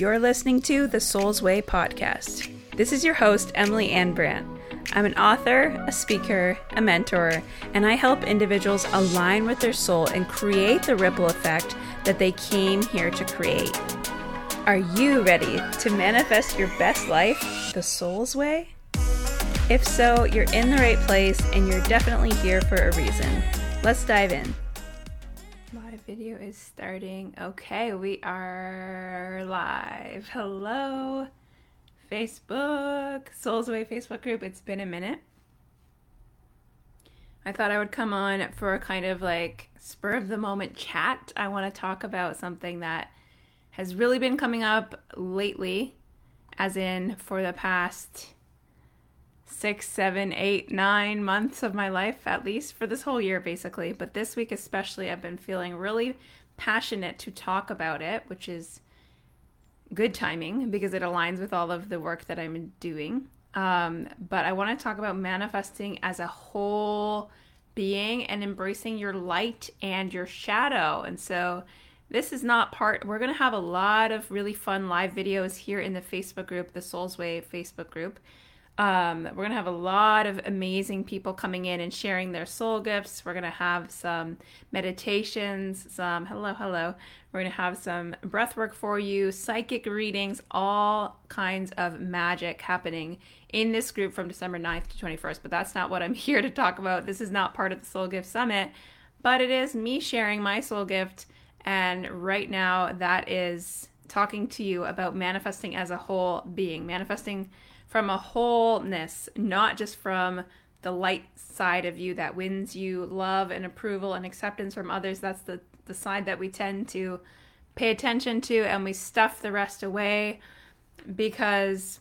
You're listening to the Soul's Way podcast. This is your host, Emily Anne Brant. I'm an author, a speaker, a mentor, and I help individuals align with their soul and create the ripple effect that they came here to create. Are you ready to manifest your best life the soul's way? If so, you're in the right place and you're definitely here for a reason. Let's dive in. Video is starting. Okay, we are live. Hello, Facebook, Souls Way Facebook group. It's been a minute. I thought I would come on for a kind of like spur of the moment chat. I want to talk about something that has really been coming up lately, as in for the past six, seven, eight, nine months of my life, at least for this whole year, basically. But this week, especially, I've been feeling really passionate to talk about it, which is good timing because it aligns with all of the work that I'm doing. Um, but I want to talk about manifesting as a whole being and embracing your light and your shadow. And so, this is not part, we're going to have a lot of really fun live videos here in the Facebook group, the Souls Way Facebook group. Um, we're going to have a lot of amazing people coming in and sharing their soul gifts. We're going to have some meditations, some hello, hello. We're going to have some breath work for you, psychic readings, all kinds of magic happening in this group from December 9th to 21st. But that's not what I'm here to talk about. This is not part of the Soul Gift Summit, but it is me sharing my soul gift. And right now, that is talking to you about manifesting as a whole being, manifesting from a wholeness, not just from the light side of you that wins you love and approval and acceptance from others. That's the, the side that we tend to pay attention to and we stuff the rest away because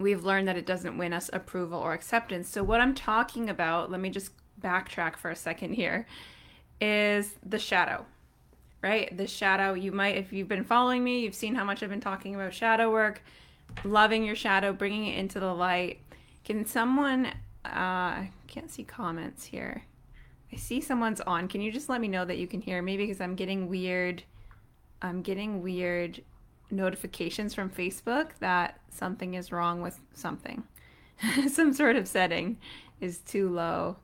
we've learned that it doesn't win us approval or acceptance. So, what I'm talking about, let me just backtrack for a second here, is the shadow, right? The shadow. You might, if you've been following me, you've seen how much I've been talking about shadow work loving your shadow, bringing it into the light. Can someone, uh, I can't see comments here. I see someone's on. Can you just let me know that you can hear me because I'm getting weird, I'm getting weird notifications from Facebook that something is wrong with something. Some sort of setting is too low.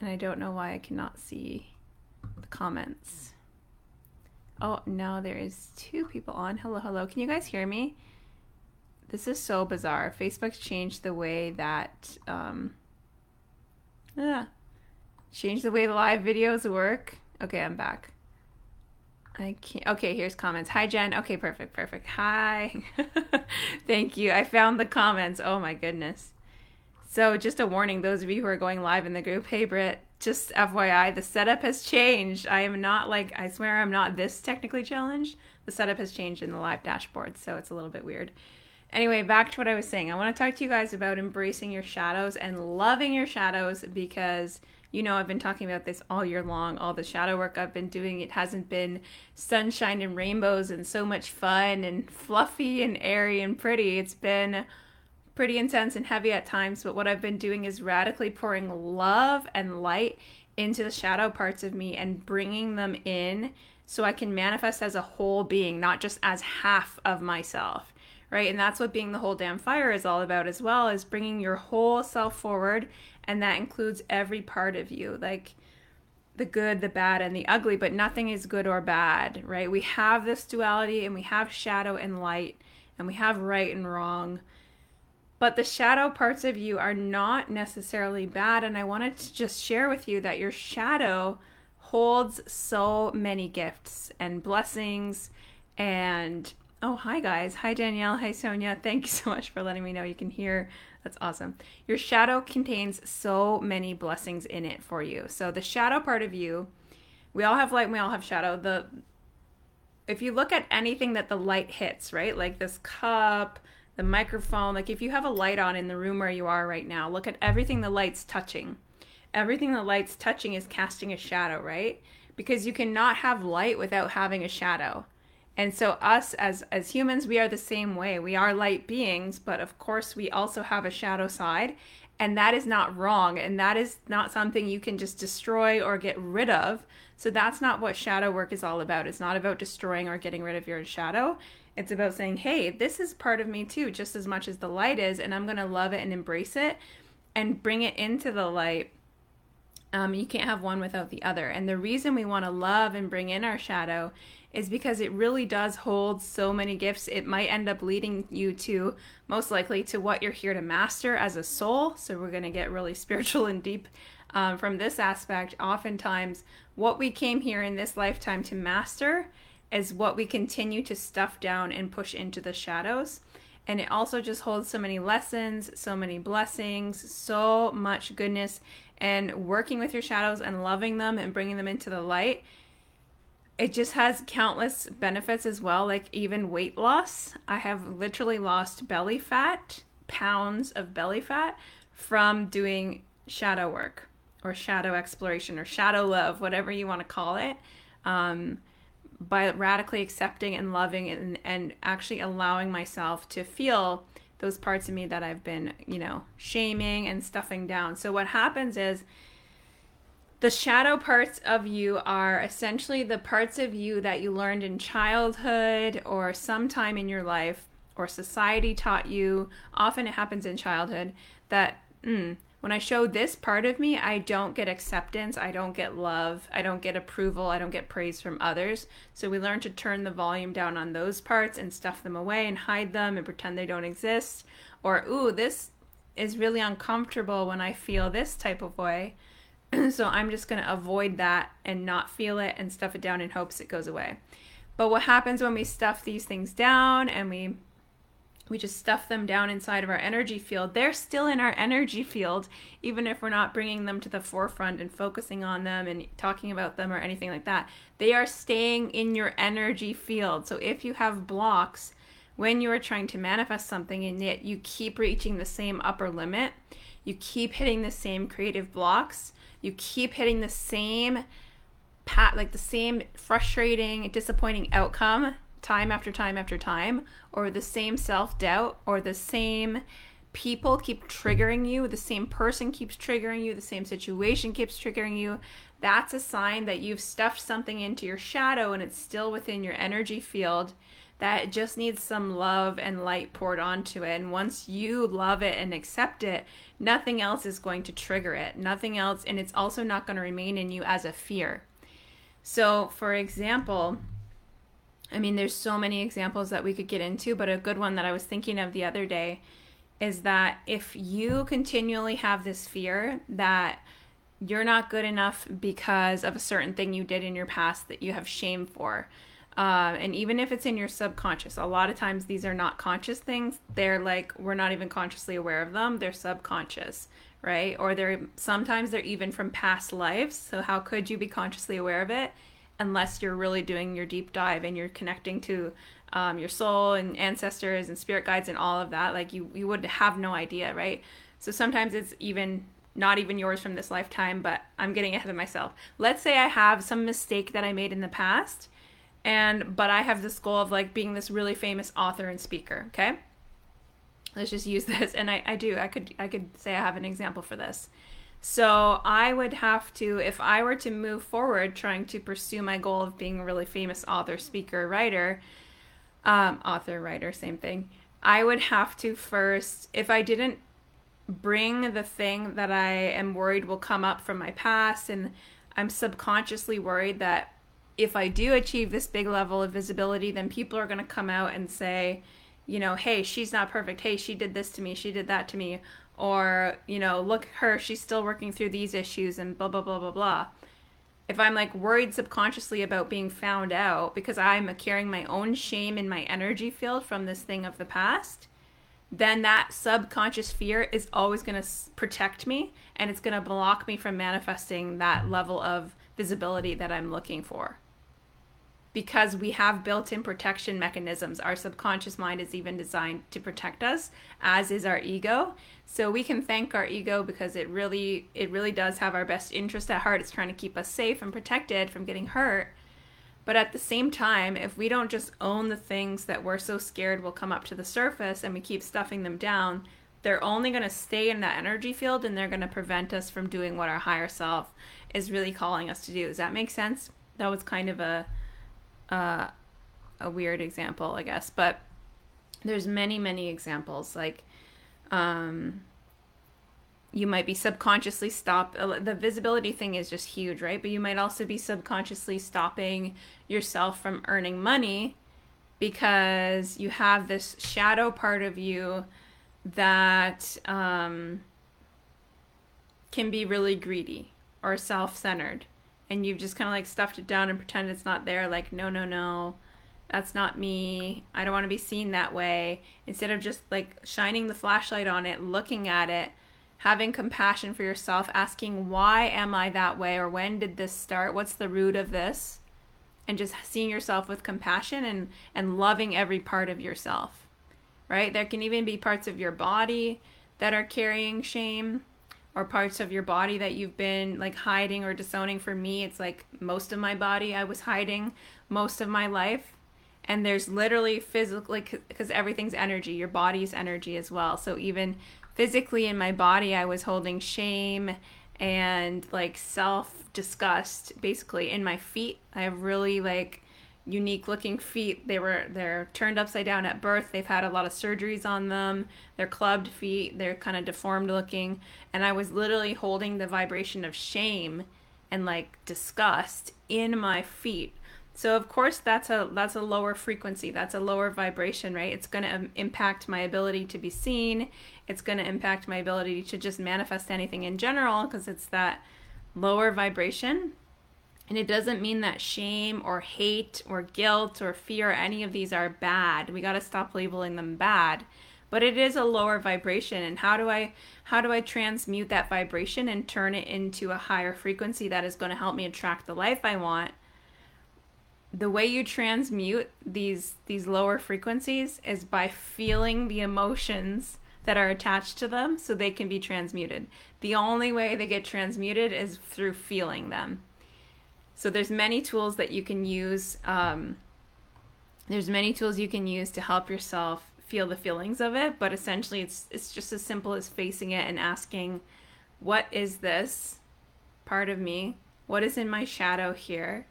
And I don't know why I cannot see the comments. Oh, no, there is two people on. Hello, hello. Can you guys hear me? This is so bizarre. Facebook's changed the way that um yeah, changed the way the live videos work. Okay, I'm back. I can't. Okay, here's comments. Hi, Jen. Okay, perfect, perfect. Hi. Thank you. I found the comments. Oh my goodness. So, just a warning, those of you who are going live in the group, hey, Britt, just FYI, the setup has changed. I am not like, I swear I'm not this technically challenged. The setup has changed in the live dashboard, so it's a little bit weird. Anyway, back to what I was saying. I want to talk to you guys about embracing your shadows and loving your shadows because you know I've been talking about this all year long. All the shadow work I've been doing, it hasn't been sunshine and rainbows and so much fun and fluffy and airy and pretty. It's been pretty intense and heavy at times, but what I've been doing is radically pouring love and light into the shadow parts of me and bringing them in so I can manifest as a whole being, not just as half of myself right? And that's what being the whole damn fire is all about as well, is bringing your whole self forward. And that includes every part of you, like the good, the bad, and the ugly, but nothing is good or bad, right? We have this duality and we have shadow and light and we have right and wrong. But the shadow parts of you are not necessarily bad. And I wanted to just share with you that your shadow holds so many gifts and blessings and Oh, hi guys. Hi Danielle. Hi Sonia. Thank you so much for letting me know you can hear. That's awesome. Your shadow contains so many blessings in it for you. So the shadow part of you, we all have light and we all have shadow. The if you look at anything that the light hits, right? Like this cup, the microphone, like if you have a light on in the room where you are right now, look at everything the light's touching. Everything the light's touching is casting a shadow, right? Because you cannot have light without having a shadow. And so us as as humans, we are the same way. We are light beings, but of course we also have a shadow side, and that is not wrong and that is not something you can just destroy or get rid of. So that's not what shadow work is all about. It's not about destroying or getting rid of your shadow. It's about saying, hey, this is part of me too, just as much as the light is, and I'm going to love it and embrace it and bring it into the light. Um, you can't have one without the other. And the reason we want to love and bring in our shadow is because it really does hold so many gifts. It might end up leading you to, most likely, to what you're here to master as a soul. So we're going to get really spiritual and deep um, from this aspect. Oftentimes, what we came here in this lifetime to master is what we continue to stuff down and push into the shadows. And it also just holds so many lessons, so many blessings, so much goodness. And working with your shadows and loving them and bringing them into the light it just has countless benefits as well, like even weight loss. I have literally lost belly fat, pounds of belly fat from doing shadow work or shadow exploration or shadow love, whatever you want to call it. Um, by radically accepting and loving and, and actually allowing myself to feel those parts of me that I've been, you know, shaming and stuffing down. So what happens is the shadow parts of you are essentially the parts of you that you learned in childhood or sometime in your life or society taught you. Often it happens in childhood that mm, when I show this part of me, I don't get acceptance, I don't get love, I don't get approval, I don't get praise from others. So we learn to turn the volume down on those parts and stuff them away and hide them and pretend they don't exist. Or, ooh, this is really uncomfortable when I feel this type of way. so I'm just going to avoid that and not feel it and stuff it down in hopes it goes away. But what happens when we stuff these things down and we we just stuff them down inside of our energy field. They're still in our energy field, even if we're not bringing them to the forefront and focusing on them and talking about them or anything like that. They are staying in your energy field. So if you have blocks when you are trying to manifest something and yet you keep reaching the same upper limit, you keep hitting the same creative blocks, you keep hitting the same pat like the same frustrating, disappointing outcome time after time after time, or the same self-doubt or the same people keep triggering you, the same person keeps triggering you, the same situation keeps triggering you, that's a sign that you've stuffed something into your shadow and it's still within your energy field that just needs some love and light poured onto it. And once you love it and accept it, nothing else is going to trigger it. Nothing else, and it's also not going to remain in you as a fear. So, for example, I mean, there's so many examples that we could get into, but a good one that I was thinking of the other day is that if you continually have this fear that you're not good enough because of a certain thing you did in your past that you have shame for, uh, and even if it's in your subconscious, a lot of times these are not conscious things. They're like, we're not even consciously aware of them. They're subconscious, right? Or they're sometimes they're even from past lives. So, how could you be consciously aware of it unless you're really doing your deep dive and you're connecting to um, your soul and ancestors and spirit guides and all of that? Like, you, you would have no idea, right? So, sometimes it's even not even yours from this lifetime, but I'm getting ahead of myself. Let's say I have some mistake that I made in the past and but I have this goal of like being this really famous author and speaker, okay? Let's just use this and I, I do. I could I could say I have an example for this. So I would have to if I were to move forward trying to pursue my goal of being a really famous author, speaker, writer, um, author, writer, same thing. I would have to first if I didn't bring the thing that I am worried will come up from my past and I'm subconsciously worried that if I do achieve this big level of visibility, then people are going to come out and say, you know, hey, she's not perfect. Hey, she did this to me. She did that to me. Or, you know, look at her. She's still working through these issues and blah, blah, blah, blah, blah. If I'm like worried subconsciously about being found out because I'm carrying my own shame in my energy field from this thing of the past, then that subconscious fear is always going to protect me and it's going to block me from manifesting that level of visibility that I'm looking for because we have built in protection mechanisms. Our subconscious mind is even designed to protect us, as is our ego. So we can thank our ego because it really it really does have our best interest at heart. It's trying to keep us safe and protected from getting hurt. But at the same time, if we don't just own the things that we're so scared will come up to the surface and we keep stuffing them down, they're only going to stay in that energy field and they're going to prevent us from doing what our higher self is really calling us to do. Does that make sense? That was kind of a uh, a weird example, I guess, but there's many many examples like um you might be subconsciously stop uh, the visibility thing is just huge right? But you might also be subconsciously stopping yourself from earning money because you have this shadow part of you that um, can be really greedy or self-centered and you've just kind of like stuffed it down and pretend it's not there like no no no that's not me. I don't want to be seen that way. Instead of just like shining the flashlight on it looking at it having compassion for yourself asking why am i that way? Or when did this start? What's the root of this? And just seeing yourself with compassion and and loving every part of yourself right? There can even be parts of your body that are carrying shame or parts of your body that you've been like hiding or disowning. For me it's like most of my body i was hiding most of my life. And there's literally physically because everything's energy. Your body's energy as well. So even physically in my body i was holding shame and like self disgust basically in my feet. I have really like unique looking feet they were they're turned upside down at birth they've had a lot of surgeries on them they're clubbed feet they're kind of deformed looking and i was literally holding the vibration of shame and like disgust in my feet so of course that's a that's a lower frequency. That's a lower vibration, right? It's going to um, impact my ability to be seen. It's going to impact my ability to just manifest anything in general because it's that lower vibration. And it doesn't mean that shame or hate or guilt or fear any of these are bad. We got to stop labeling them bad. But it is a lower vibration and how do I how do I transmute that vibration and turn it into a higher frequency that is going to help me attract the life I want? the way you transmute these these lower frequencies is by feeling the emotions that are attached to them so they can be transmuted. The only way they get transmuted is through feeling them. So there's many tools that you can use. Um, there's many tools you can use to help yourself feel the feelings of it, but essentially it's it's just as simple as facing it and asking, what is this part of me? What is in my shadow here?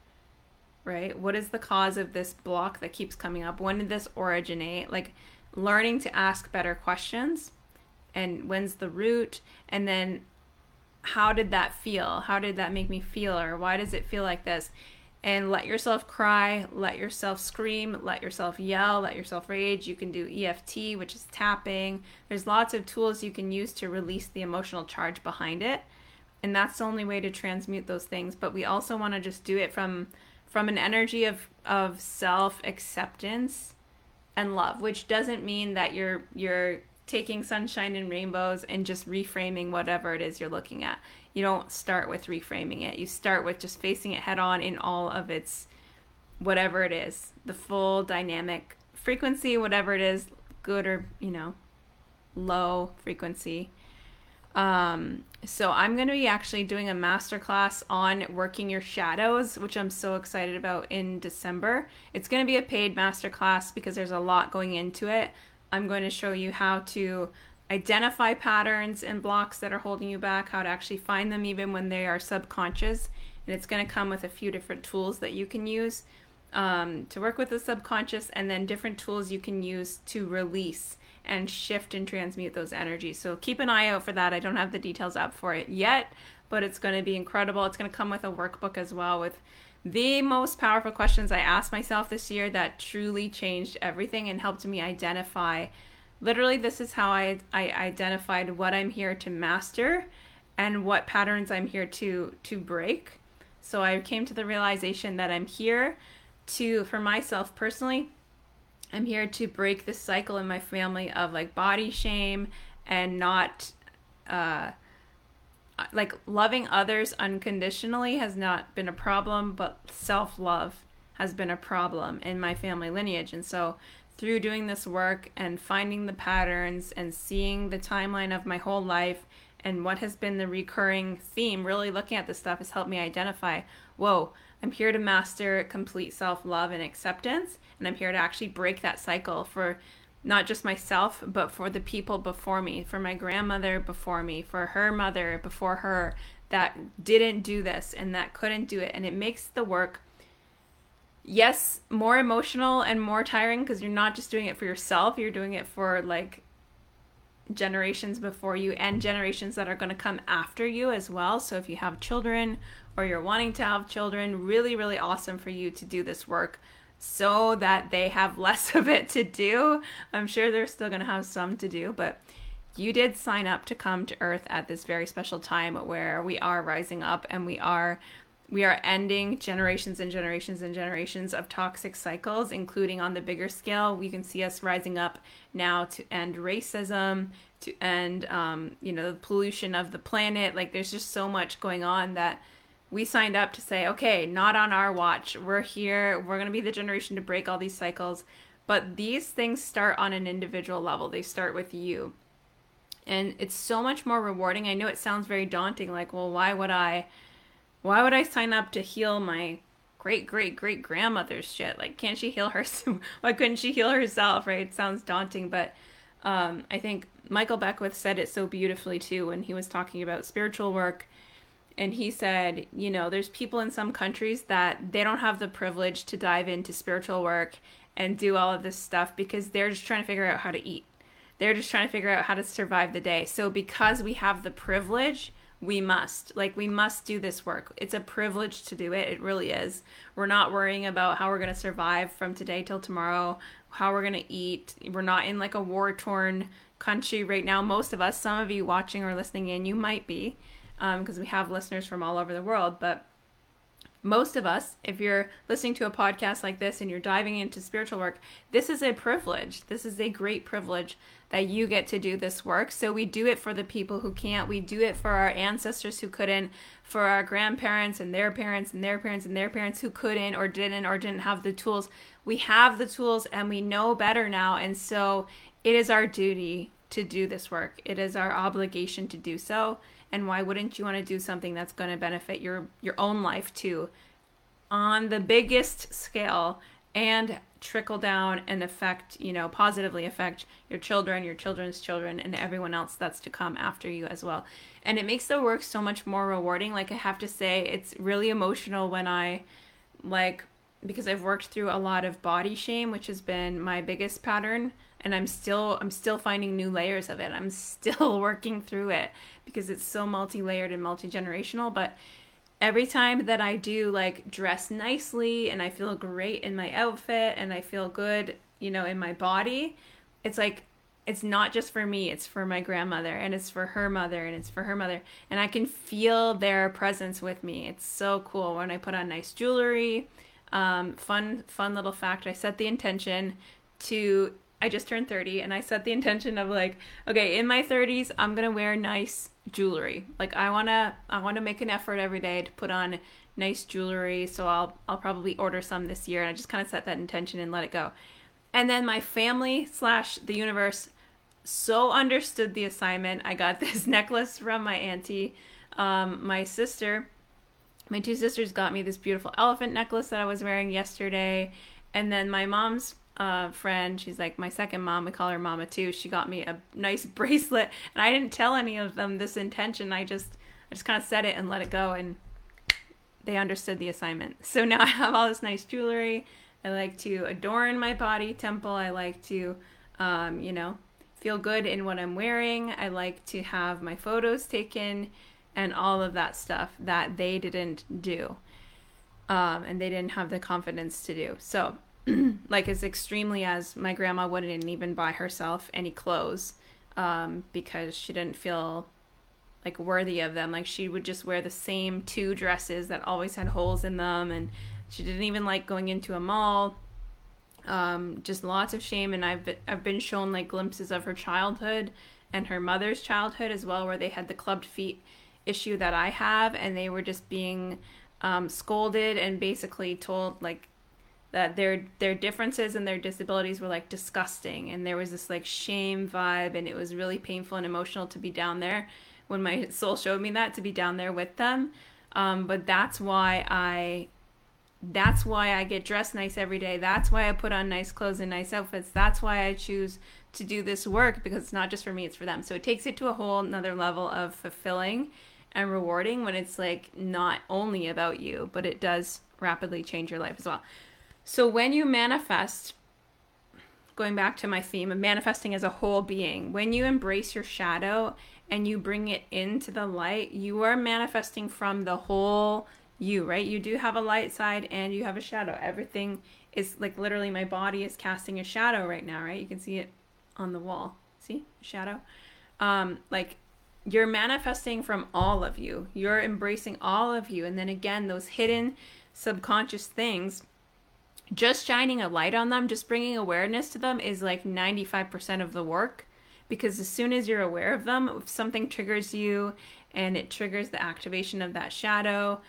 right? What is the cause of this block that keeps coming up? When did this originate? Like learning to ask better questions and when's the root? And then how did that feel? How did that make me feel? Or why does it feel like this? And let yourself cry, let yourself scream, let yourself yell, let yourself rage. You can do EFT, which is tapping. There's lots of tools you can use to release the emotional charge behind it. And that's the only way to transmute those things. But we also want to just do it from from an energy of of self acceptance and love, which doesn't mean that you're you're taking sunshine and rainbows and just reframing whatever it is you're looking at. You don't start with reframing it. You start with just facing it head on in all of its whatever it is, the full dynamic frequency, whatever it is, good or, you know, low frequency. Um, so I'm going to be actually doing a masterclass on working your shadows, which I'm so excited about in December. It's going to be a paid masterclass because there's a lot going into it. I'm going to show you how to identify patterns and blocks that are holding you back, how to actually find them even when they are subconscious. And it's going to come with a few different tools that you can use um, to work with the subconscious and then different tools you can use to release and shift and transmute those energies. So keep an eye out for that. I don't have the details up for it yet, but it's going to be incredible. It's going to come with a workbook as well with the most powerful questions I asked myself this year that truly changed everything and helped me identify. Literally, this is how I, I identified what I'm here to master and what patterns I'm here to to break. So I came to the realization that I'm here to, for myself personally, I'm here to break the cycle in my family of like body shame and not uh like loving others unconditionally has not been a problem, but self-love has been a problem in my family lineage. And so through doing this work and finding the patterns and seeing the timeline of my whole life and what has been the recurring theme, really looking at this stuff has helped me identify, whoa, I'm here to master complete self love and acceptance, and I'm here to actually break that cycle for not just myself, but for the people before me, for my grandmother before me, for her mother before her that didn't do this and that couldn't do it. And it makes the work, yes, more emotional and more tiring because you're not just doing it for yourself, you're doing it for like generations before you and generations that are going to come after you as well. So if you have children or you're wanting to have children, really, really awesome for you to do this work so that they have less of it to do. I'm sure they're still going to have some to do, but you did sign up to come to earth at this very special time where we are rising up and we are we are ending generations and generations and generations of toxic cycles including on the bigger scale we can see us rising up now to end racism to end um, you know the pollution of the planet like there's just so much going on that we signed up to say okay not on our watch we're here we're going to be the generation to break all these cycles but these things start on an individual level they start with you and it's so much more rewarding. I know it sounds very daunting like, well, why would I why would I sign up to heal my great great great grandmother's shit? Like can't she heal herself? why couldn't she heal herself, right? It sounds daunting, but um, I think Michael Beckwith said it so beautifully too when he was talking about spiritual work and he said, you know, there's people in some countries that they don't have the privilege to dive into spiritual work and do all of this stuff because they're just trying to figure out how to eat they're just trying to figure out how to survive the day. So because we have the privilege, we must. Like we must do this work. It's a privilege to do it. It really is. We're not worrying about how we're going to survive from today till tomorrow, how we're going to eat. We're not in like a war-torn country right now. Most of us, some of you watching or listening in, you might be because um, we have listeners from all over the world, but most of us, if you're listening to a podcast like this and you're diving into spiritual work, this is a privilege. This is a great privilege that you get to do this work. So we do it for the people who can't. We do it for our ancestors who couldn't, for our grandparents and their parents and their parents and their parents who couldn't or didn't or didn't have the tools. We have the tools and we know better now. And so it is our duty to do this work. It is our obligation to do so. And why wouldn't you want to do something that's going to benefit your your own life too on the biggest scale and trickle down and affect, you know, positively affect your children, your children's children, and everyone else that's to come after you as well. And it makes the work so much more rewarding. Like, I have to say, it's really emotional when I, like, because I've worked through a lot of body shame, which has been my biggest pattern and I'm still I'm still finding new layers of it. I'm still working through it because it's so multi-layered and multi-generational, but every time that I do like dress nicely and I feel great in my outfit and I feel good, you know, in my body, it's like it's not just for me, it's for my grandmother and it's for her mother and it's for her mother. And I can feel their presence with me. It's so cool when I put on nice jewelry. Um, fun, fun little fact. I set the intention to I just turned 30 and I set the intention of like, okay, in my 30s, I'm going to wear nice jewelry. Like I want to I want to make an effort every day to put on nice jewelry, so I'll I'll probably order some this year and I just kind of set that intention and let it go. And then my family slash the universe so understood the assignment. I got this necklace from my auntie. Um, my sister, my two sisters got me this beautiful elephant necklace that I was wearing yesterday. And then my mom's uh, friend, she's like my second mom. We call her Mama too. She got me a nice bracelet, and I didn't tell any of them this intention. I just, I just kind of said it and let it go, and they understood the assignment. So now I have all this nice jewelry. I like to adorn my body temple. I like to, um, you know, feel good in what I'm wearing. I like to have my photos taken, and all of that stuff that they didn't do, um, and they didn't have the confidence to do. So like as extremely as my grandma wouldn't even buy herself any clothes um, because she didn't feel like worthy of them. Like she would just wear the same two dresses that always had holes in them, and she didn't even like going into a mall. Um, just lots of shame, and I've been, I've been shown like glimpses of her childhood and her mother's childhood as well, where they had the clubbed feet issue that I have, and they were just being um, scolded and basically told like that their their differences and their disabilities were like disgusting and there was this like shame vibe and it was really painful and emotional to be down there when my soul showed me that to be down there with them um, but that's why i That's why I get dressed nice every day. That's why I put on nice clothes and nice outfits. That's why I choose to do this work because it's not just for me, it's for them. So it takes it to a whole another level of fulfilling and rewarding when it's like not only about you, but it does rapidly change your life as well. So when you manifest, going back to my theme of manifesting as a whole being, when you embrace your shadow and you bring it into the light, you are manifesting from the whole you, right? You do have a light side and you have a shadow. Everything is like literally my body is casting a shadow right now, right? You can see it on the wall. See? Shadow. Um like you're manifesting from all of you. You're embracing all of you and then again those hidden subconscious things just shining a light on them, just bringing awareness to them is like 95% of the work because as soon as you're aware of them, if something triggers you and it triggers the activation of that shadow,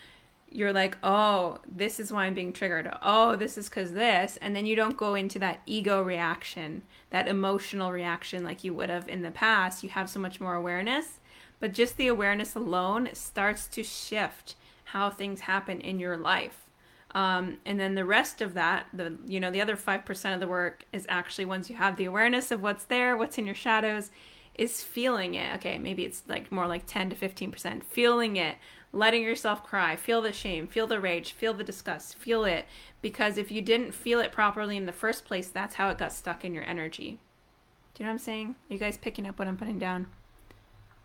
you're like, oh, this is why I'm being triggered. Oh, this is because this. And then you don't go into that ego reaction, that emotional reaction like you would have in the past. You have so much more awareness. But just the awareness alone starts to shift how things happen in your life. Um, and then the rest of that, the you know, the other five percent of the work is actually once you have the awareness of what's there, what's in your shadows, is feeling it. Okay, maybe it's like more like ten to fifteen percent. Feeling it, letting yourself cry, feel the shame, feel the rage, feel the disgust, feel it. Because if you didn't feel it properly in the first place, that's how it got stuck in your energy. Do you know what I'm saying? Are you guys picking up what I'm putting down?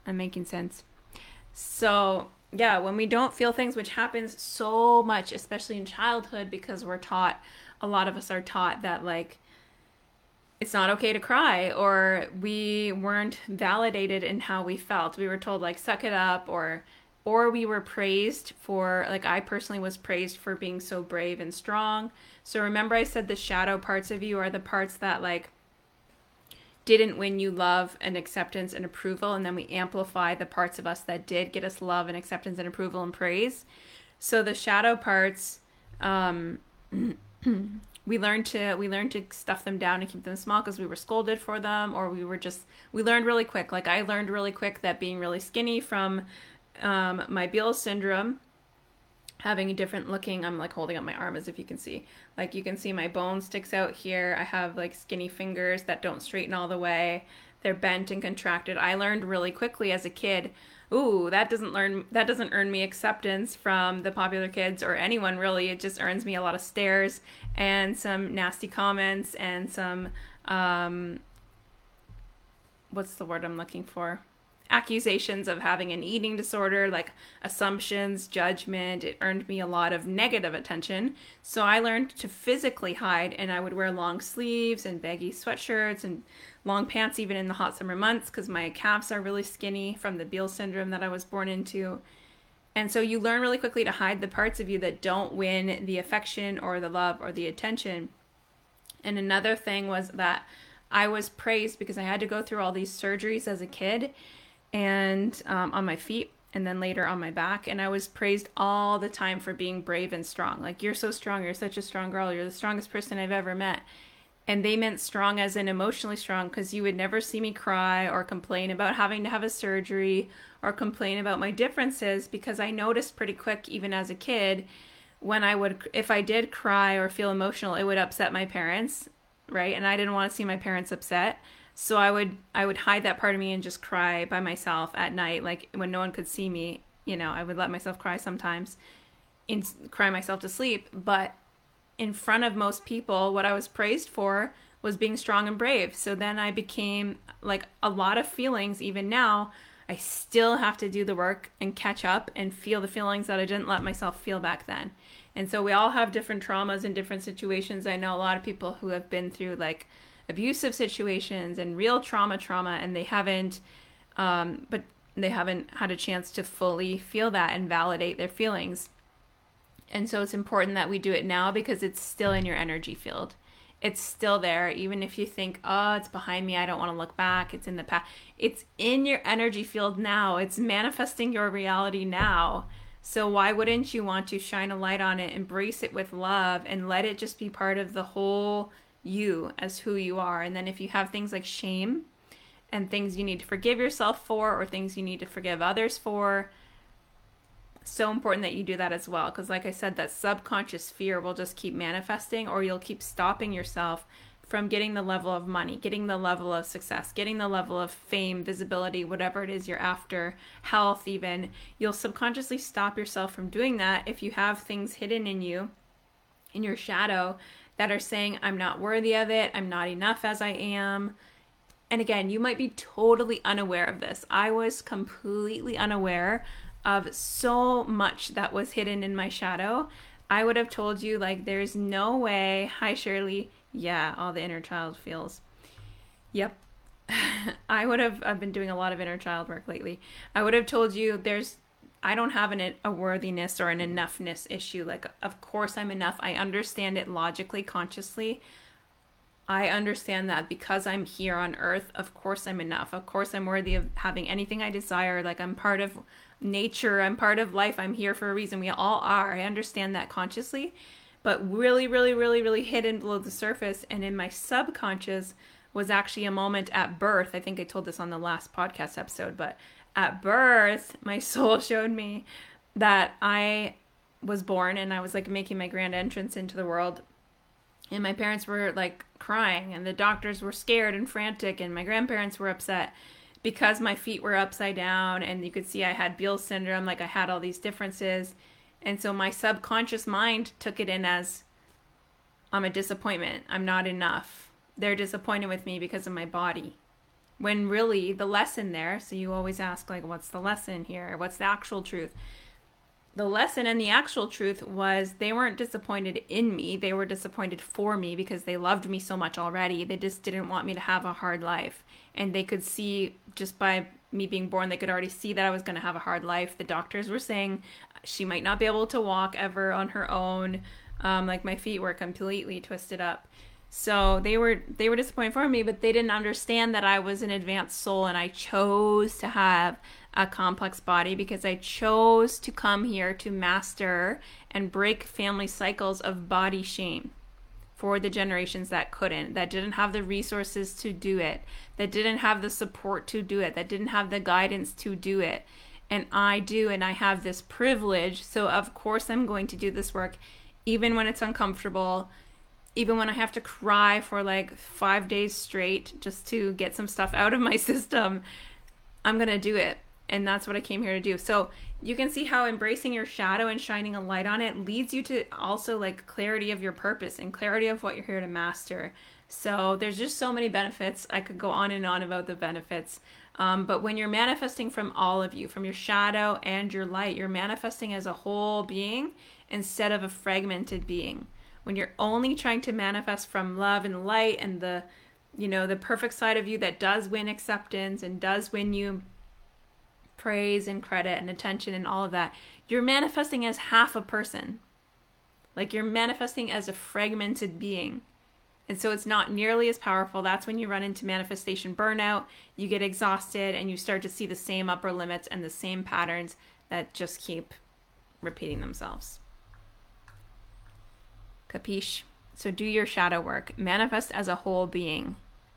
I'm making sense. So yeah, when we don't feel things, which happens so much, especially in childhood, because we're taught, a lot of us are taught that, like, it's not okay to cry, or we weren't validated in how we felt. We were told, like, suck it up, or, or we were praised for, like, I personally was praised for being so brave and strong. So remember, I said the shadow parts of you are the parts that, like, didn't win you love and acceptance and approval and then we amplify the parts of us that did get us love and acceptance and approval and praise. So the shadow parts um, we learned to we learned to stuff them down and keep them small because we were scolded for them or we were just we learned really quick. Like i learned really quick that being really skinny from um, my Beals syndrome having a different looking i'm like holding up my arm as if you can see. Like you can see my bone sticks out here. I have like skinny fingers that don't straighten all the way. They're bent and contracted. I learned really quickly as a kid ooh that doesn't learn that doesn't earn me acceptance from the popular kids or anyone really. It just earns me a lot of stares and some nasty comments and some um what's the word i'm looking for accusations of having an eating disorder, like assumptions, judgment. It earned me a lot of negative attention. So I learned to physically hide, and I would wear long sleeves and baggy sweatshirts and long pants, even in the hot summer months, because my calves are really skinny from the Beals syndrome that I was born into. And so you learn really quickly to hide the parts of you that don't win the affection or the love or the attention. And another thing was that I was praised because I had to go through all these surgeries as a kid and um, on my feet and then later on my back and i was praised all the time for being brave and strong. Like you're so strong you're such a strong girl you're the strongest person i've ever met. And they meant strong as in emotionally strong because you would never see me cry or complain about having to have a surgery or complain about my differences because i noticed pretty quick even as a kid when i would if i did cry or feel emotional it would upset my parents right? And i didn't want to see my parents upset so I would I would hide that part of me and just cry by myself at night, like when no one could see me. You know, I would let myself cry sometimes, and cry myself to sleep. But in front of most people, what I was praised for was being strong and brave. So then I became like a lot of feelings. Even now, I still have to do the work and catch up and feel the feelings that I didn't let myself feel back then. And so we all have different traumas and different situations. I know a lot of people who have been through like abusive situations and real trauma trauma and they haven't um, but they haven't had a chance to fully feel that and validate their feelings. And so it's important that we do it now because it's still in your energy field. It's still there. Even if you think oh it's behind me. I don't want to look back. It's in the past it's in your energy field now. It's manifesting your reality now. So why wouldn't you want to shine a light on it embrace it with love and let it just be part of the whole you as who you are. And then if you have things like shame and things you need to forgive yourself for or things you need to forgive others for, so important that you do that as well because like i said that subconscious fear will just keep manifesting or you'll keep stopping yourself from getting the level of money getting the level of success getting the level of fame visibility whatever it is you're after health even you'll subconsciously stop yourself from doing that if you have things hidden in you in your shadow that are saying i'm not worthy of it i'm not enough as i am and again, you might be totally unaware of this. I was completely unaware of so much that was hidden in my shadow. I would have told you, like, there's no way. Hi, Shirley. Yeah, all the inner child feels. Yep. I would have, I've been doing a lot of inner child work lately. I would have told you there's, I don't have an, a worthiness or an enoughness issue. Like, of course I'm enough. I understand it logically, consciously. I understand that because I'm here on earth, of course I'm enough. Of course I'm worthy of having anything I desire. Like I'm part of nature, I'm part of life, I'm here for a reason. We all are. I understand that consciously, but really, really, really, really hidden below the surface and in my subconscious was actually a moment at birth. I think I told this on the last podcast episode, but at birth, my soul showed me that I was born and I was like making my grand entrance into the world. And my parents were like crying, and the doctors were scared and frantic, and my grandparents were upset because my feet were upside down and you could see I had Beals syndrome, like I had all these differences. And so my subconscious mind took it in as I'm a disappointment. I'm not enough. They're disappointed with me because of my body. When really the lesson there, so you always ask, like, what's the lesson here? What's the actual truth? the lesson and the actual truth was they weren't disappointed in me. They were disappointed for me because they loved me so much already. They just didn't want me to have a hard life. And they could see just by me being born, they could already see that I was going to have a hard life. The doctors were saying she might not be able to walk ever on her own. Um, like my feet were completely twisted up. So they were they were disappointed for me, but they didn't understand that I was an advanced soul and I chose to have a complex body because I chose to come here to master and break family cycles of body shame for the generations that couldn't, that didn't have the resources to do it, that didn't have the support to do it, that didn't have the guidance to do it. And I do, and I have this privilege. So, of course, I'm going to do this work even when it's uncomfortable, even when I have to cry for like five days straight just to get some stuff out of my system. I'm going to do it and that's what I came here to do. So you can see how embracing your shadow and shining a light on it leads you to also like clarity of your purpose and clarity of what you're here to master. So there's just so many benefits. I could go on and on about the benefits. Um, but when you're manifesting from all of you, from your shadow and your light, you're manifesting as a whole being instead of a fragmented being. When you're only trying to manifest from love and light and the, you know, the perfect side of you that does win acceptance and does win you praise and credit and attention and all of that, you're manifesting as half a person. Like you're manifesting as a fragmented being. And so it's not nearly as powerful. That's when you run into manifestation burnout. You get exhausted and you start to see the same upper limits and the same patterns that just keep repeating themselves. Capiche? So do your shadow work. Manifest as a whole being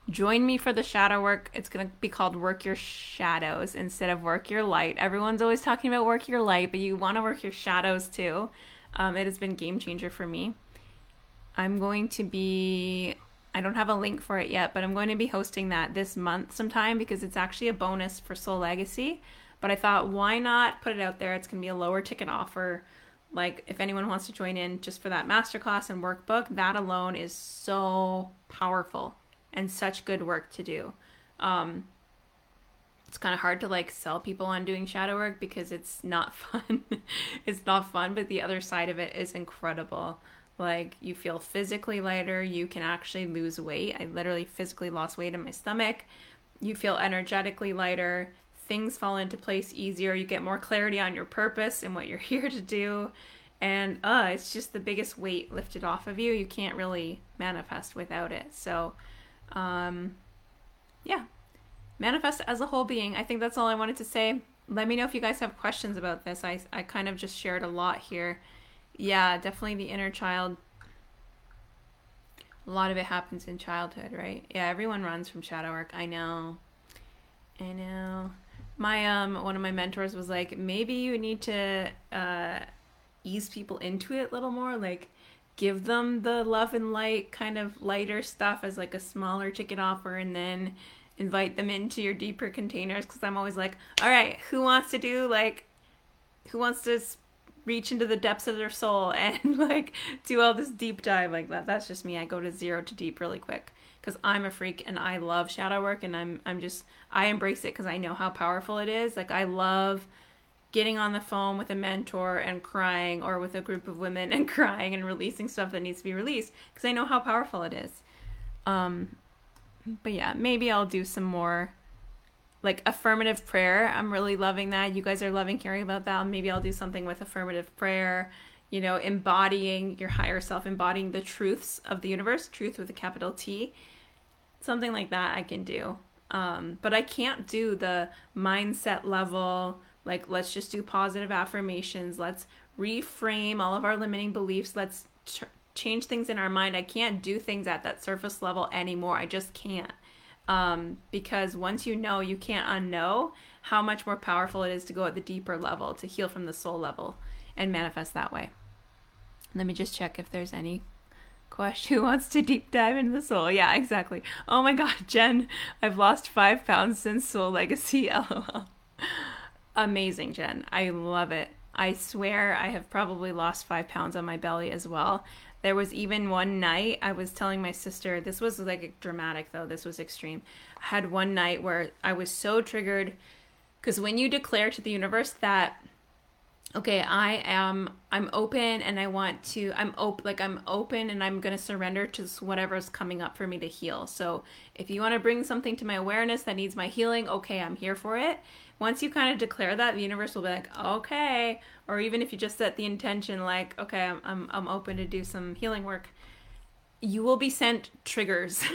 join me for the shadow work. It's going to be called Work Your Shadows instead of Work Your Light. Everyone's always talking about Work Your Light, but you want to work your shadows too. Um, it has been game changer for me. I'm going to be I don't have a link for it yet, but I'm going to be hosting that this month sometime because it's actually a bonus for Soul Legacy. But I thought, why not put it out there? It's going to be a lower ticket offer. Like, if anyone wants to join in just for that masterclass and workbook, that alone is so powerful and such good work to do. Um, it's kind of hard to like sell people on doing shadow work because it's not fun. it's not fun, but the other side of it is incredible. Like you feel physically lighter, you can actually lose weight. I literally physically lost weight in my stomach. You feel energetically lighter. Things fall into place easier. You get more clarity on your purpose and what you're here to do. And uh, it's just the biggest weight lifted off of you. You can't really manifest without it. So, um, yeah, manifest as a whole being. I think that's all I wanted to say. Let me know if you guys have questions about this. I, I kind of just shared a lot here. Yeah, definitely the inner child. A lot of it happens in childhood, right? Yeah, everyone runs from shadow work. I know. I know. My um one of my mentors was like, maybe you need to uh ease people into it a little more, like give them the love and light kind of lighter stuff as like a smaller ticket offer and then invite them into your deeper containers because I'm always like, all right, who wants to do like who wants to reach into the depths of their soul and like do all this deep dive like that. That's just me. I go to zero to deep really quick because I'm a freak and I love shadow work and I'm I'm just I embrace it because I know how powerful it is. Like I love getting on the phone with a mentor and crying or with a group of women and crying and releasing stuff that needs to be released because I know how powerful it is. Um but yeah, maybe I'll do some more like affirmative prayer. I'm really loving that. You guys are loving hearing about that. Maybe I'll do something with affirmative prayer, you know, embodying your higher self, embodying the truths of the universe, truth with a capital T. Something like that I can do. Um, but I can't do the mindset level, like, let's just do positive affirmations. Let's reframe all of our limiting beliefs. Let's ch- change things in our mind. I can't do things at that surface level anymore. I just can't um, because once you know, you can't unknow how much more powerful it is to go at the deeper level, to heal from the soul level and manifest that way. Let me just check if there's any question who wants to deep dive into the soul. Yeah, exactly. Oh my god, Jen, I've lost five pounds since Soul Legacy. LOL. Amazing, Jen. I love it. I swear I have probably lost five pounds on my belly as well. There was even one night I was telling my sister, this was like dramatic though, this was extreme. I had one night where I was so triggered because when you declare to the universe that okay i am i'm open and i want to i'm open like i'm open and i'm going to surrender to whatever's coming up for me to heal. So if you want to bring something to my awareness that needs my healing okay i'm here for it. Once you kind of declare that the universe will be like okay or even if you just set the intention like okay i'm i'm, I'm open to do some healing work you will be sent triggers.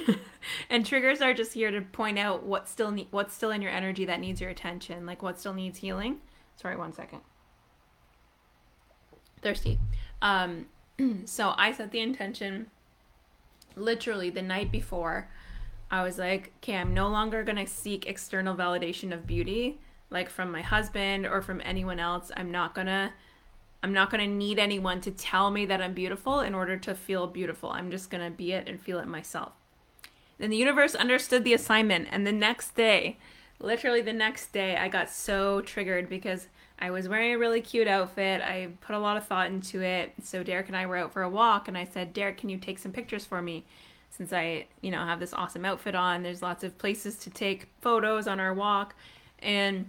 And triggers are just here to point out what still ne- what's still in your energy that needs your attention like what still needs healing. Sorry one second thirsty um so i set the intention literally the night before i was like okay i'm no longer going to seek external validation of beauty like from my husband or from anyone else. I'm not gonna I'm not gonna need anyone to tell me that I'm beautiful in order to feel beautiful. I'm just gonna be it and feel it myself. Then the universe understood the assignment, and the next day, literally the next day, I got so triggered because I was wearing a really cute outfit. I put a lot of thought into it. So Derek and I were out for a walk, and I said, Derek, can you take some pictures for me? Since I, you know, have this awesome outfit on, there's lots of places to take photos on our walk. And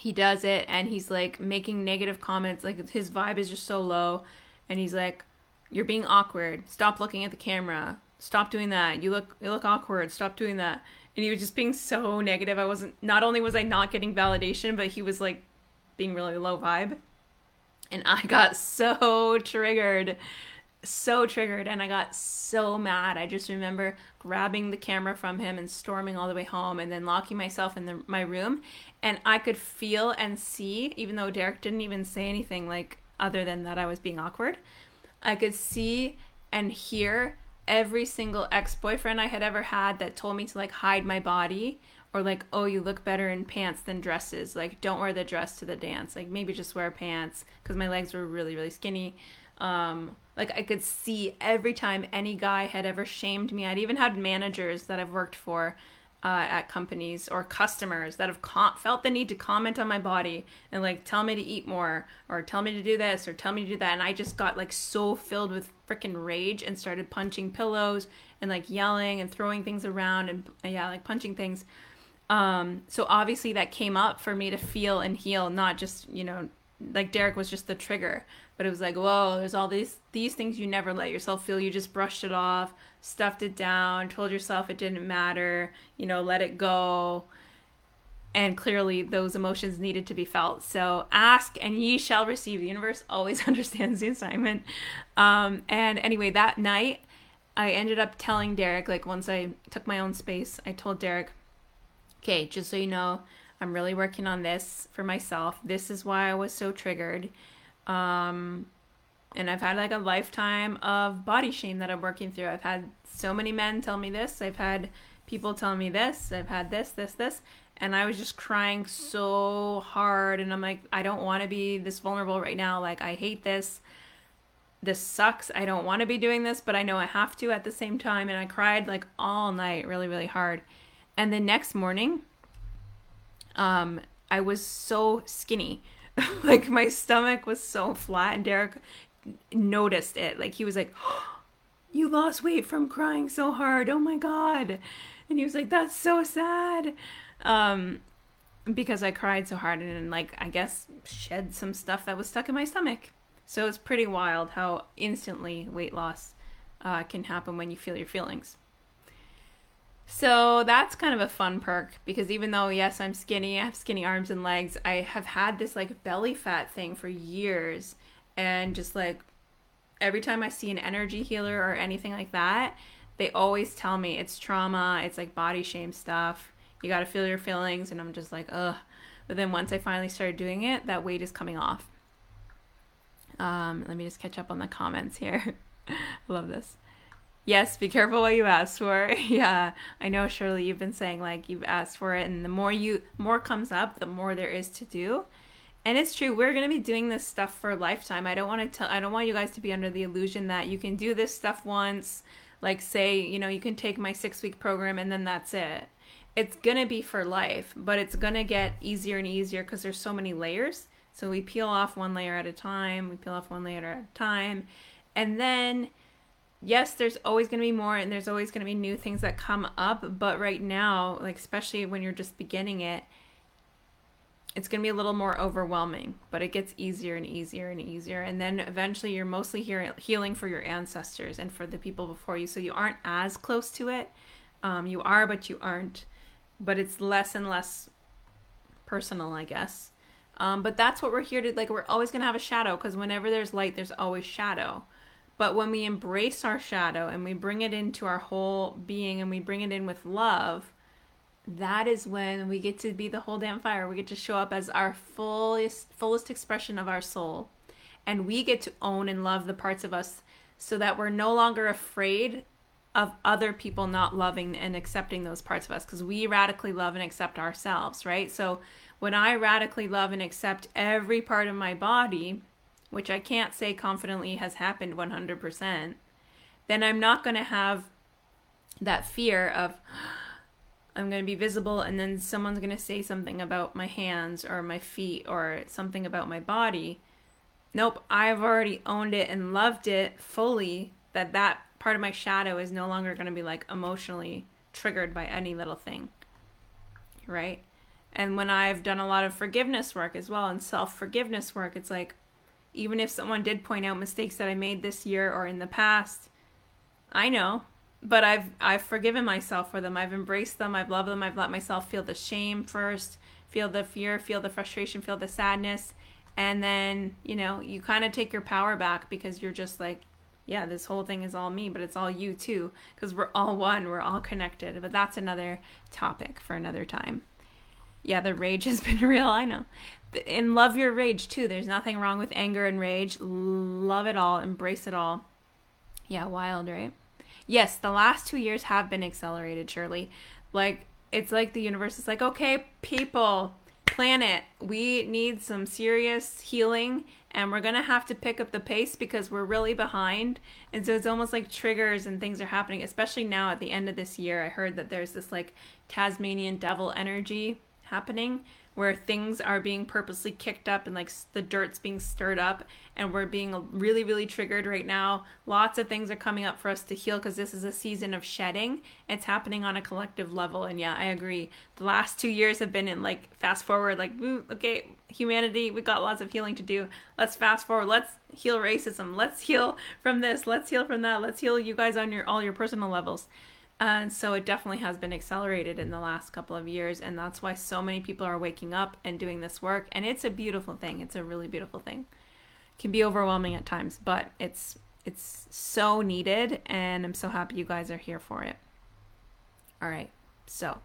he does it and he's like making negative comments like his vibe is just so low and he's like you're being awkward stop looking at the camera stop doing that you look you look awkward stop doing that and he was just being so negative i wasn't not only was i not getting validation but he was like being really low vibe and i got so triggered so triggered and I got so mad. I just remember grabbing the camera from him and storming all the way home and then locking myself in the, my room. And I could feel and see, even though Derek didn't even say anything like other than that I was being awkward, I could see and hear every single ex boyfriend I had ever had that told me to like hide my body or like, oh, you look better in pants than dresses. Like, don't wear the dress to the dance. Like, maybe just wear pants because my legs were really, really skinny. Um, like I could see every time any guy had ever shamed me. I'd even had managers that I've worked for uh, at companies or customers that have com- felt the need to comment on my body and like tell me to eat more or tell me to do this or tell me to do that. And I just got like so filled with freaking rage and started punching pillows and like yelling and throwing things around and yeah, like punching things. Um, so obviously that came up for me to feel and heal, not just, you know, like Derek was just the trigger, but it was like, whoa, there's all these these things you never let yourself feel. You just brushed it off, stuffed it down, told yourself it didn't matter, you know, let it go. And clearly those emotions needed to be felt. So ask and ye shall receive. The universe always understands the assignment. Um, and anyway, that night I ended up telling Derek, like once I took my own space, I told Derek, okay, just so you know, I'm really working on this for myself. This is why I was so triggered. Um, and I've had like a lifetime of body shame that I'm working through. I've had so many men tell me this. I've had people tell me this, I've had this, this, this. And I was just crying so hard. And I'm like, I don't want to be this vulnerable right now. Like, I hate this. This sucks. I don't want to be doing this, but I know I have to at the same time. And I cried like all night, really, really hard. And the next morning, um, I was so skinny. like, my stomach was so flat. And Derek noticed it. Like, he was like, oh, You lost weight from crying so hard. Oh my God and he was like that's so sad um because i cried so hard and and like i guess shed some stuff that was stuck in my stomach so it's pretty wild how instantly weight loss uh, can happen when you feel your feelings so that's kind of a fun perk because even though yes i'm skinny i have skinny arms and legs i have had this like belly fat thing for years and just like every time i see an energy healer or anything like that they always tell me it's trauma, it's like body shame stuff. You got to feel your feelings. And I'm just like, ugh. But then once I finally started doing it, that weight is coming off. Um, let me just catch up on the comments here. I love this. Yes, be careful what you ask for. yeah, I know, Shirley. You've been saying like you've asked for it, and the more you more comes up, the more there is to do. And it's true. We're gonna be doing this stuff for a lifetime. I don't want to tell. I don't want you guys to be under the illusion that you can do this stuff once like say you know you can take my six week program and then that's it it's gonna be for life but it's gonna get easier and easier because there's so many layers so we peel off one layer at a time we peel off one layer at a time and then yes there's always going to be more and there's always going to be new things that come up but right now like especially when you're just beginning it it's going to be a little more overwhelming, but it gets easier and easier and easier. And then eventually you're mostly here healing for your ancestors and for the people before you. So you aren't as close to it. Um, you are, but you aren't. But it's less and less personal, I guess. Um, but that's what we're here to like. We're always going to have a shadow because whenever there's light, there's always shadow. But when we embrace our shadow and we bring it into our whole being and we bring it in with love, that is when we get to be the whole damn fire. We get to show up as our fullest fullest expression of our soul. And we get to own and love the parts of us so that we're no longer afraid of other people not loving and accepting those parts of us because we radically love and accept ourselves, right? So when I radically love and accept every part of my body, which I can't say confidently has happened 100%, then I'm not going to have that fear of I'm going to be visible and then someone's going to say something about my hands or my feet or something about my body. Nope, I've already owned it and loved it fully that that part of my shadow is no longer going to be like emotionally triggered by any little thing. Right? And when I've done a lot of forgiveness work as well and self forgiveness work, it's like even if someone did point out mistakes that I made this year or in the past, I know but I've I've forgiven myself for them. I've embraced them. I've loved them. I've let myself feel the shame first, feel the fear, feel the frustration, feel the sadness, and then you know you kind of take your power back because you're just like, yeah, this whole thing is all me, but it's all you too because we're all one. We're all connected. But that's another topic for another time. Yeah, the rage has been real. I know. And love your rage too. There's nothing wrong with anger and rage. Love it all. Embrace it all. Yeah, wild, right? yes, the last two years have been accelerated, Shirley. Like, it's like the universe is like, okay, people, planet, we need some serious healing and we're going to have to pick up the pace because we're really behind. And so it's almost like triggers and things are happening, especially now at the end of this year. I heard that there's this like Tasmanian devil energy happening where things are being purposely kicked up and like the dirt's being stirred up and we're being really really triggered right now. Lots of things are coming up for us to heal because this is a season of shedding. It's happening on a collective level and yeah i agree. The last two years have been in like fast forward like okay humanity we got lots of healing to do. Let's fast forward. Let's heal racism. Let's heal from this. Let's heal from that. Let's heal you guys on your all your personal levels and so it definitely has been accelerated in the last couple of years. And that's why so many people are waking up and doing this work. And it's a beautiful thing. It's a really beautiful thing. It can be overwhelming at times, but it's it's so needed and I'm so happy you guys are here for it. All right. So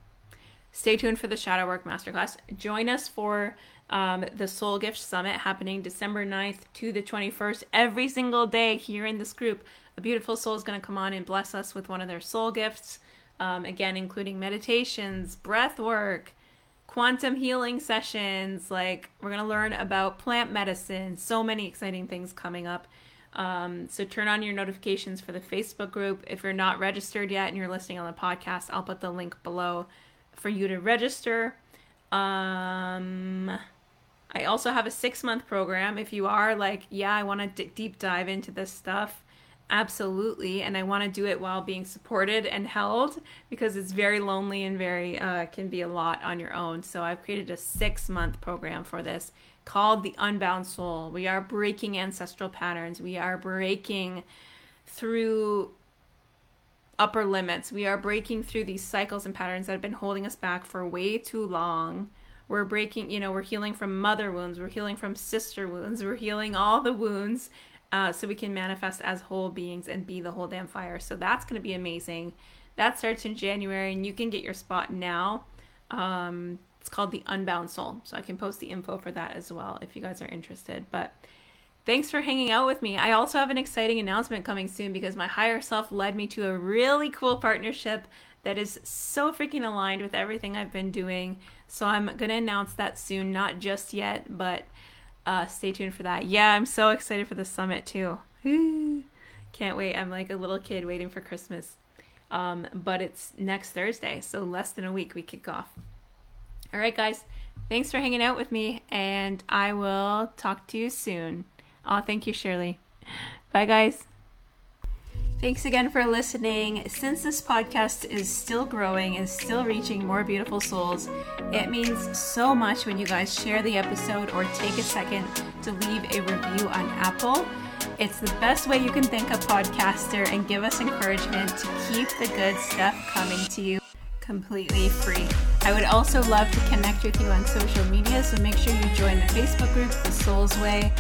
stay tuned for the Shadow Work Masterclass. Join us for um, the Soul Gift Summit happening December 9th to the 21st every single day here in this group a beautiful soul is going to come on and bless us with one of their soul gifts. Um, again, including meditations, breath work, quantum healing sessions. Like, we're going to learn about plant medicine. So many exciting things coming up. Um, so turn on your notifications for the Facebook group. If you're not registered yet and you're listening on the podcast, I'll put the link below for you to register. Um, I also have a six month program. If you are like, yeah, I want to d- deep dive into this stuff, absolutely. And I want to do it while being supported and held because it's very lonely and very, uh, can be a lot on your own. So I've created a six month program for this called the Unbound Soul. We are breaking ancestral patterns. We are breaking through upper limits. We are breaking through these cycles and patterns that have been holding us back for way too long. We're breaking, you know, we're healing from mother wounds, we're healing from sister wounds, we're healing all the wounds uh, so we can manifest as whole beings and be the whole damn fire. So that's going to be amazing. That starts in January, and you can get your spot now. Um, it's called The Unbound Soul. So I can post the info for that as well if you guys are interested. But thanks for hanging out with me. I also have an exciting announcement coming soon because my higher self led me to a really cool partnership that is so freaking aligned with everything I've been doing. So I'm going to announce that soon, not just yet, but uh, stay tuned for that. Yeah, I'm so excited for the summit too. Can't wait. I'm like a little kid waiting for Christmas. Um, but it's next Thursday, so less than a week we kick off. All right, guys. Thanks for hanging out with me, and I will talk to you soon. Oh, thank you, Shirley. Bye, guys. Thanks again for listening. Since this podcast is still growing and still reaching more beautiful souls, it means so much when you guys share the episode or take a second to leave a review on Apple. It's the best way you can thank a podcaster and give us encouragement to keep the good stuff coming to you completely free. I would also love to connect with you on social media, so make sure you join the Facebook group, The Soul's Way,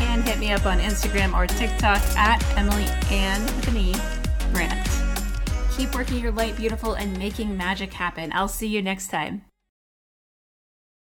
and hit me up on Instagram or TikTok at Emily Ann with an E Brant. Keep working your light beautiful and making magic happen. I'll see you next time.